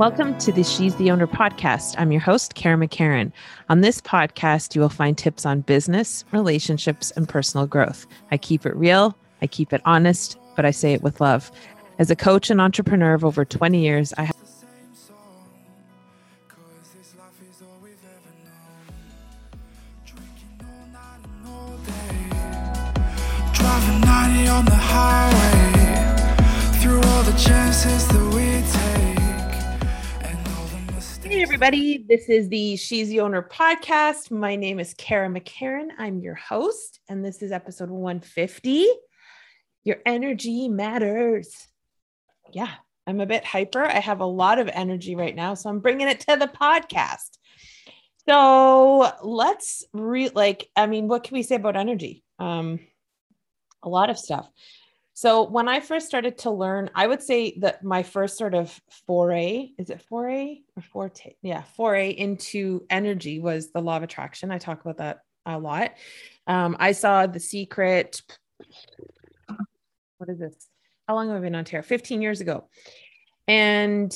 Welcome to the She's the Owner podcast. I'm your host, Karen McCarran. On this podcast, you will find tips on business, relationships, and personal growth. I keep it real, I keep it honest, but I say it with love. As a coach and entrepreneur of over 20 years, I have Driving 90 on the highway through all the chances Hey, everybody. This is the She's the Owner podcast. My name is Kara McCarran. I'm your host, and this is episode 150. Your energy matters. Yeah, I'm a bit hyper. I have a lot of energy right now, so I'm bringing it to the podcast. So let's re like, I mean, what can we say about energy? Um, a lot of stuff. So when I first started to learn, I would say that my first sort of foray, is it foray or forte? Yeah, foray into energy was the law of attraction. I talk about that a lot. Um, I saw The Secret. What is this? How long have I been on Terra? 15 years ago. And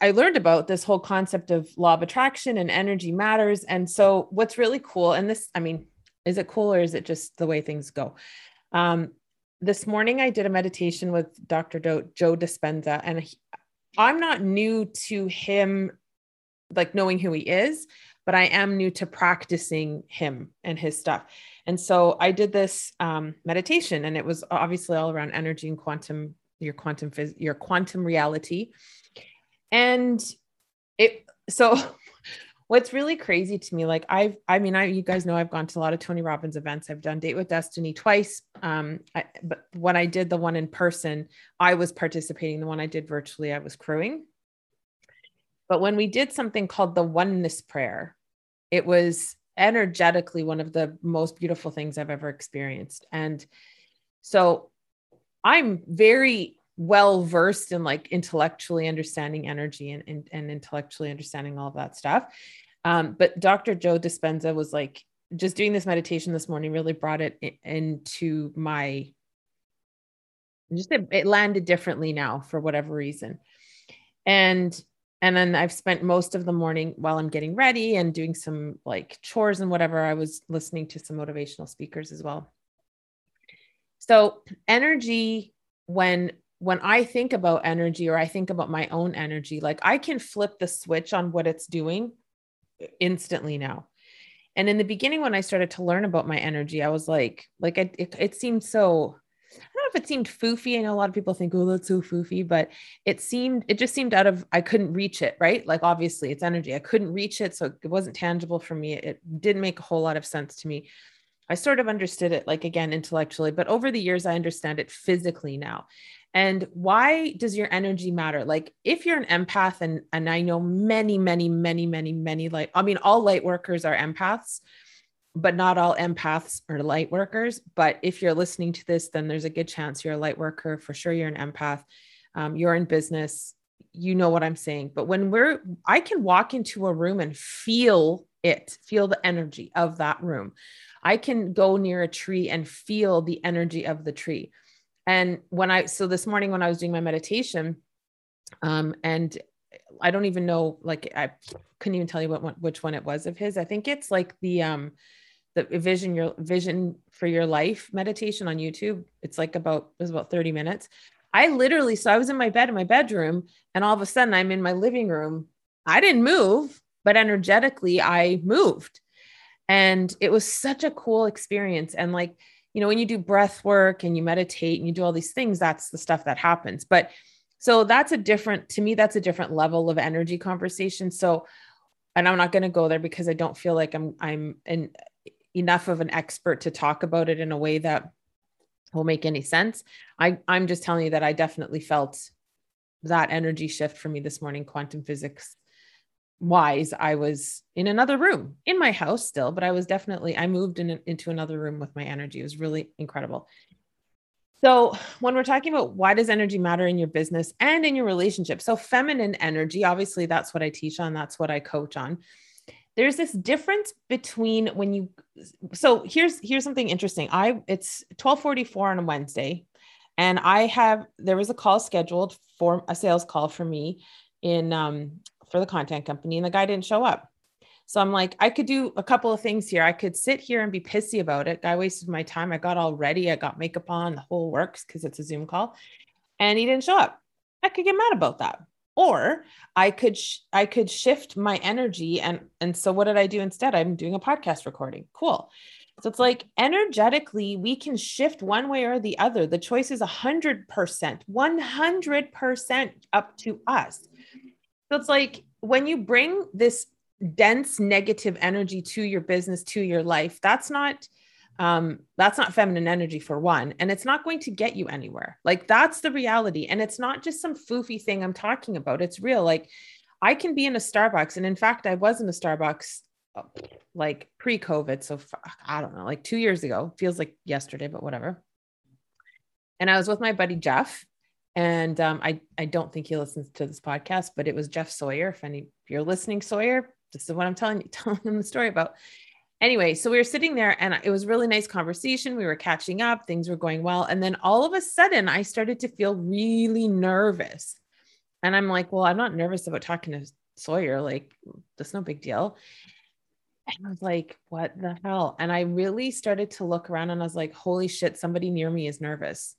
I learned about this whole concept of law of attraction and energy matters. And so what's really cool, and this, I mean, is it cool or is it just the way things go? Um, this morning I did a meditation with Dr. Do- Joe Dispenza, and he, I'm not new to him, like knowing who he is, but I am new to practicing him and his stuff. And so I did this um, meditation, and it was obviously all around energy and quantum, your quantum, phys- your quantum reality, and it. So what's really crazy to me like i've i mean i you guys know i've gone to a lot of tony robbins events. I've done date with destiny twice. Um I, but when i did the one in person i was participating. The one i did virtually i was crewing. But when we did something called the oneness prayer it was energetically one of the most beautiful things i've ever experienced. And so i'm very well versed in like intellectually understanding energy and, and, and intellectually understanding all of that stuff. Um, but Dr. Joe Dispenza was like, just doing this meditation this morning really brought it in, into my, just it, it landed differently now for whatever reason. And and then I've spent most of the morning while I'm getting ready and doing some like chores and whatever. I was listening to some motivational speakers as well. So, energy, when when I think about energy or I think about my own energy, like I can flip the switch on what it's doing instantly now. And in the beginning, when I started to learn about my energy, I was like, like it, it, it seemed so, I don't know if it seemed foofy. I know a lot of people think, oh, that's so foofy, but it seemed, it just seemed out of, I couldn't reach it, right? Like obviously it's energy. I couldn't reach it. So it wasn't tangible for me. It didn't make a whole lot of sense to me. I sort of understood it, like again, intellectually, but over the years, I understand it physically now. And why does your energy matter? Like if you're an empath, and and I know many, many, many, many, many light, I mean, all light workers are empaths, but not all empaths are light workers. But if you're listening to this, then there's a good chance you're a light worker. For sure, you're an empath. Um, you're in business. You know what I'm saying. But when we're, I can walk into a room and feel it, feel the energy of that room. I can go near a tree and feel the energy of the tree. And when I, so this morning when I was doing my meditation, um, and I don't even know, like, I couldn't even tell you what one, which one it was of his. I think it's like the, um, the vision, your vision for your life meditation on YouTube. It's like about, it was about 30 minutes. I literally, so I was in my bed in my bedroom and all of a sudden I'm in my living room. I didn't move, but energetically I moved. And it was such a cool experience. And like, you know, when you do breath work and you meditate and you do all these things, that's the stuff that happens. But so that's a different, to me, that's a different level of energy conversation. So, and I'm not going to go there because I don't feel like I'm, I'm an, enough of an expert to talk about it in a way that will make any sense. I, I'm just telling you that I definitely felt that energy shift for me this morning, quantum physics wise i was in another room in my house still but i was definitely i moved in, into another room with my energy. It was really incredible. So when we're talking about why does energy matter in your business and in your relationship so feminine energy obviously that's what i teach on that's what i coach on. There's this difference between when you so here's here's something interesting. I it's 1244 on a wednesday and i have there was a call scheduled for a sales call for me in um, for the content company, and the guy didn't show up. So I'm like, I could do a couple of things here. I could sit here and be pissy about it. Guy wasted my time. I got all ready. I got makeup on, the whole works because it's a Zoom call, and he didn't show up. I could get mad about that. Or I could sh- I could shift my energy and and so what did I do instead? I'm doing a podcast recording. Cool. So it's like energetically, we can shift one way or the other. The choice is 100%, 100% up to us. So it's like when you bring this dense negative energy to your business, to your life, that's not um that's not feminine energy for one and it's not going to get you anywhere like that's the reality and it's not just some foofy thing i'm talking about it's real like i can be in a starbucks and in fact i was in a starbucks like pre-COVID. So I don't know, like two years ago, feels like yesterday, but whatever. And I was with my buddy Jeff, and um, I I don't think he listens to this podcast, but it was Jeff Sawyer. If any, if you're listening, Sawyer, this is what I'm telling you, telling him the story about. Anyway, so we were sitting there, and it was really nice conversation. We were catching up, things were going well, and then all of a sudden, I started to feel really nervous. And I'm like, well, I'm not nervous about talking to Sawyer. Like, that's no big deal. And I was like, what the hell? And I really started to look around and I was like, holy shit, somebody near me is nervous.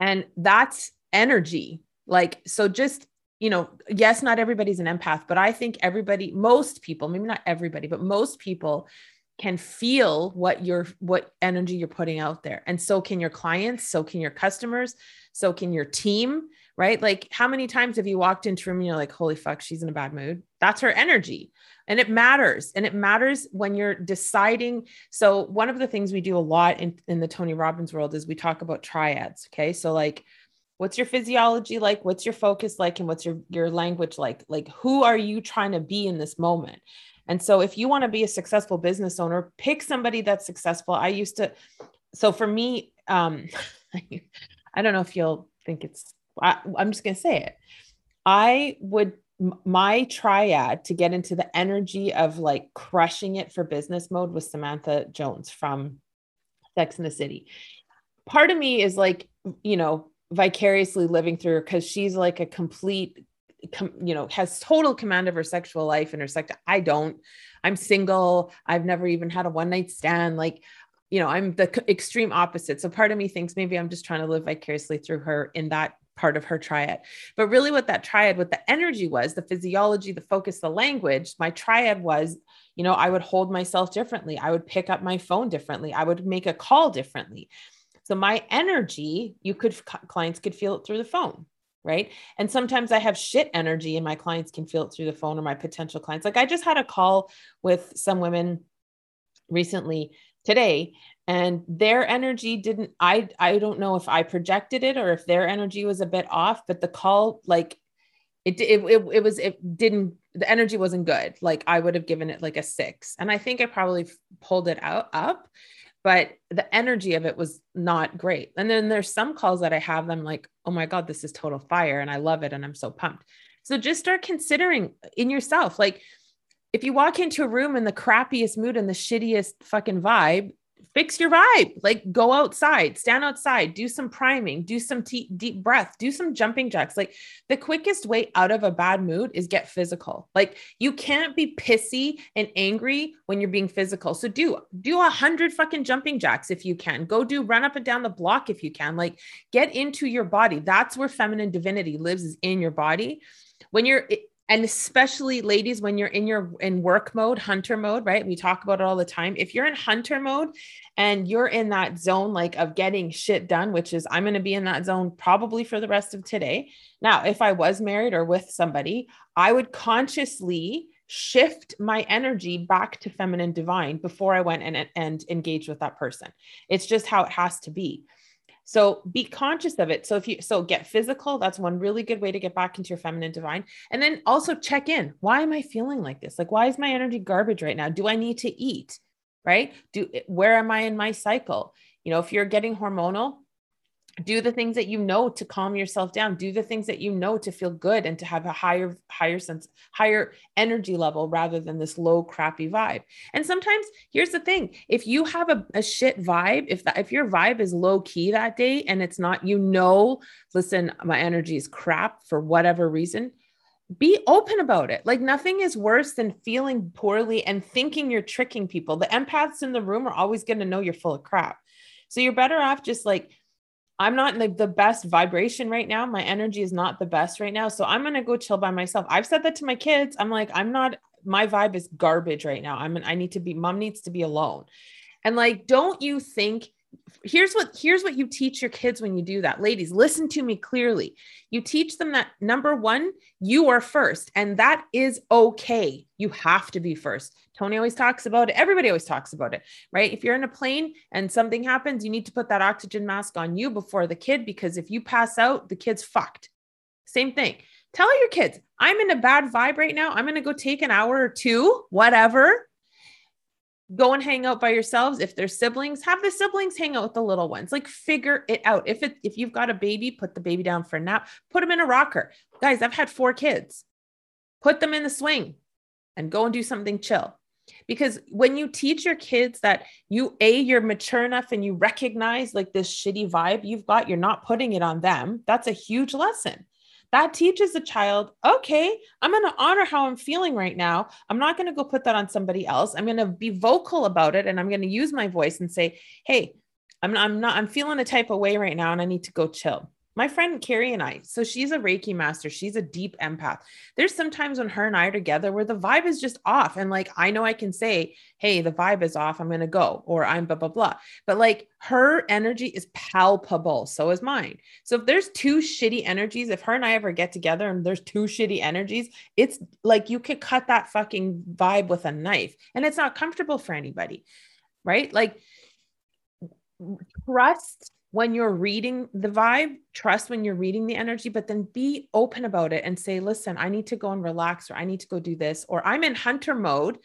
And that's energy. Like, so just, you know, yes, not everybody's an empath, but I think everybody, most people, maybe not everybody, but most people can feel what your what energy you're putting out there and so can your clients so can your customers so can your team right? Like how many times have you walked into a room and you're like holy fuck she's in a bad mood? That's her energy. And it matters. And it matters when you're deciding. So one of the things we do a lot in, in the tony robbins world is we talk about triads okay? So like what's your physiology like? What's your focus like? And what's your your language like? Like who are you trying to be in this moment? And so if you want to be a successful business owner pick somebody that's successful. I used to so for me um i don't know if you'll think it's I, i'm just going to say it i would my triad to get into the energy of like crushing it for business mode was Samantha Jones from Sex in the City. Part of me is like, you know, vicariously living through her because she's like a complete, com, you know, has total command of her sexual life and her sex. I don't. I'm single. I've never even had a one night stand. Like, you know, I'm the extreme opposite. So part of me thinks maybe I'm just trying to live vicariously through her in that part of her triad. But really, what that triad, what the energy was, the physiology, the focus, the language, my triad was, you know, I would hold myself differently. I would pick up my phone differently. I would make a call differently. So my energy, you could, clients could feel it through the phone. Right. And sometimes I have shit energy and my clients can feel it through the phone or my potential clients. Like I just had a call with some women recently today and their energy didn't i i don't know if i projected it or if their energy was a bit off but the call like it it, it, it was it didn't the energy wasn't good. Like i would have given it like a six. And i think i probably pulled it out up but the energy of it was not great. And then there's some calls that i have them like oh my god this is total fire and i love it and i'm so pumped. So just start considering uh, in yourself like if you walk into a room in the crappiest mood and the shittiest fucking vibe, fix your vibe. Like go outside, stand outside, do some priming, do some t- deep breath, do some jumping jacks. Like the quickest way out of a bad mood is get physical. Like you can't be pissy and angry when you're being physical. So do do a hundred fucking jumping jacks if you can. Go do run up and down the block if you can. Like get into your body. That's where feminine divinity lives is in your body. When you're and especially ladies when you're in your in work mode hunter mode right? We talk about it all the time. If you're in hunter mode and you're in that zone like of getting shit done which is i'm going to be in that zone probably for the rest of today. Now if i was married or with somebody i would consciously shift my energy back to feminine divine before i went and and engaged with that person. It's just how it has to be so be conscious of it. So if you so get physical, that's one really good way to get back into your feminine divine. And then also check in. Why am I feeling like this? Like why is my energy garbage right now? Do I need to eat? Right? Do where am I in my cycle? You know, if you're getting hormonal, do the things that you know to calm yourself down do the things that you know to feel good and to have a higher higher sense higher energy level rather than this low crappy vibe and sometimes here's the thing if you have a, a shit vibe if that if your vibe is low key that day and it's not you know listen my energy is crap for whatever reason be open about it. Like nothing is worse than feeling poorly and thinking you're tricking people. The empaths in the room are always going to know you're full of crap. So you're better off just like, I'm not in the, the best vibration right now. My energy is not the best right now. So I'm going to go chill by myself. I've said that to my kids. I'm like, I'm not, my vibe is garbage right now. I'm, I need to be, mom needs to be alone. And like, don't you think here's what here's what you teach your kids when you do that. Ladies listen to me clearly. You teach them that number 1 you are first and that is okay. You have to be first. Tony always talks about it. Everybody always talks about it right? If you're in a plane and something happens you need to put that oxygen mask on you before the kid because if you pass out the kid's fucked. Same thing. Tell your kids i'm in a bad vibe right now. I'm going to go take an hour or two whatever go and hang out by yourselves. If there's siblings have the siblings hang out with the little ones. Like figure it out. If it if you've got a baby put the baby down for a nap. Put them in a rocker. Guys i've had four kids. Put them in the swing and go and do something chill. Because when you teach your kids that you a you're mature enough and you recognize like this shitty vibe you've got you're not putting it on them that's a huge lesson that teaches the child, okay, I'm going to honor how I'm feeling right now. I'm not going to go put that on somebody else. I'm going to be vocal about it and I'm going to use my voice and say, hey, I'm, I'm not, I'm feeling a type of way right now and I need to go chill my friend Carrie and I, so she's a Reiki master. She's a deep empath. There's sometimes when her and I are together where the vibe is just off. And like, I know I can say, hey, the vibe is off. I'm going to go, or I'm blah, blah, blah. But like her energy is palpable. So is mine. So if there's two shitty energies, if her and I ever get together and there's two shitty energies, it's like you could cut that fucking vibe with a knife and it's not comfortable for anybody. Right. Like, trust when you're reading the vibe, trust when you're reading the energy, but then be open about it and say, listen, I need to go and relax, or I need to go do this, or I'm in hunter mode.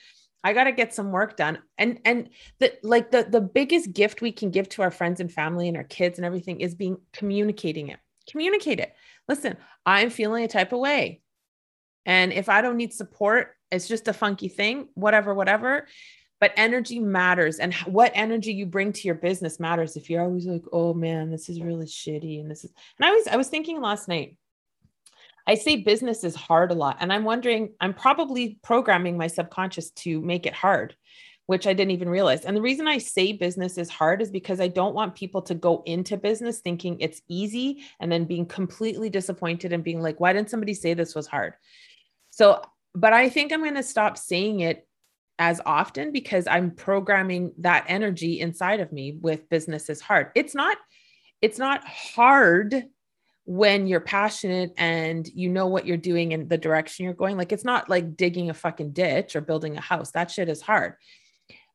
I got to get some work done. And and the like the the biggest gift we can give to our friends and family and our kids and everything is being communicating it. Communicate it. Listen, I'm feeling a type of way. And if I don't need support, it's just a funky thing, whatever, whatever but energy matters and what energy you bring to your business matters. If you're always like oh man this is really shitty and this is and i was i was thinking last night i say business is hard a lot and i'm wondering i'm probably programming my subconscious to make it hard which i didn't even realize. And the reason i say business is hard is because i don't want people to go into business thinking it's easy and then being completely disappointed and being like why didn't somebody say this was hard? So but i think i'm going to stop saying it as often because I'm programming that energy inside of me with business is hard. It's not it's not hard when you're passionate and you know what you're doing and the direction you're going. Like it's not like digging a fucking ditch or building a house. That shit is hard.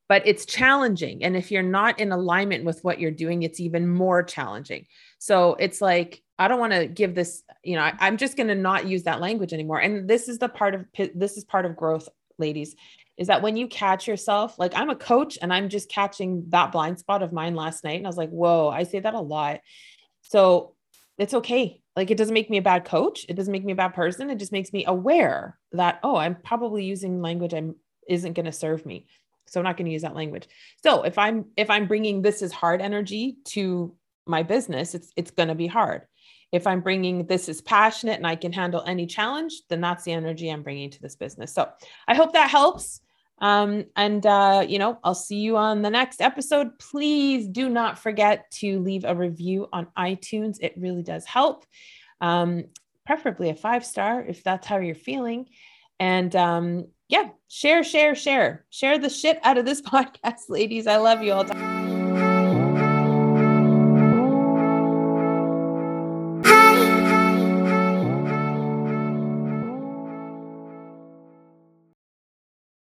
But it's challenging. And if you're not in alignment with what you're doing, it's even more challenging. So it's like, I don't want to give this, you know, I, am just going to not use that language anymore. And this is the part of this is part of growth, ladies, is that when you catch yourself, like I'm a coach and I'm just catching that blind spot of mine last night. And I was like, whoa, I say that a lot. So it's okay. Like it doesn't make me a bad coach. It doesn't make me a bad person. It just makes me aware that, oh, I'm probably using language I'm isn't going to serve me. So I'm not going to use that language. So if I'm, if I'm bringing this is hard energy to my business, it's, it's going to be hard. If I'm bringing this is passionate and I can handle any challenge, then that's the energy I'm bringing to this business. So I hope that helps. Um, and, uh, you know, I'll see you on the next episode. Please do not forget to leave a review on iTunes. It really does help. Um, preferably a five star if that's how you're feeling. And um, yeah, share, share, share, share the shit out of this podcast, ladies. I love you all.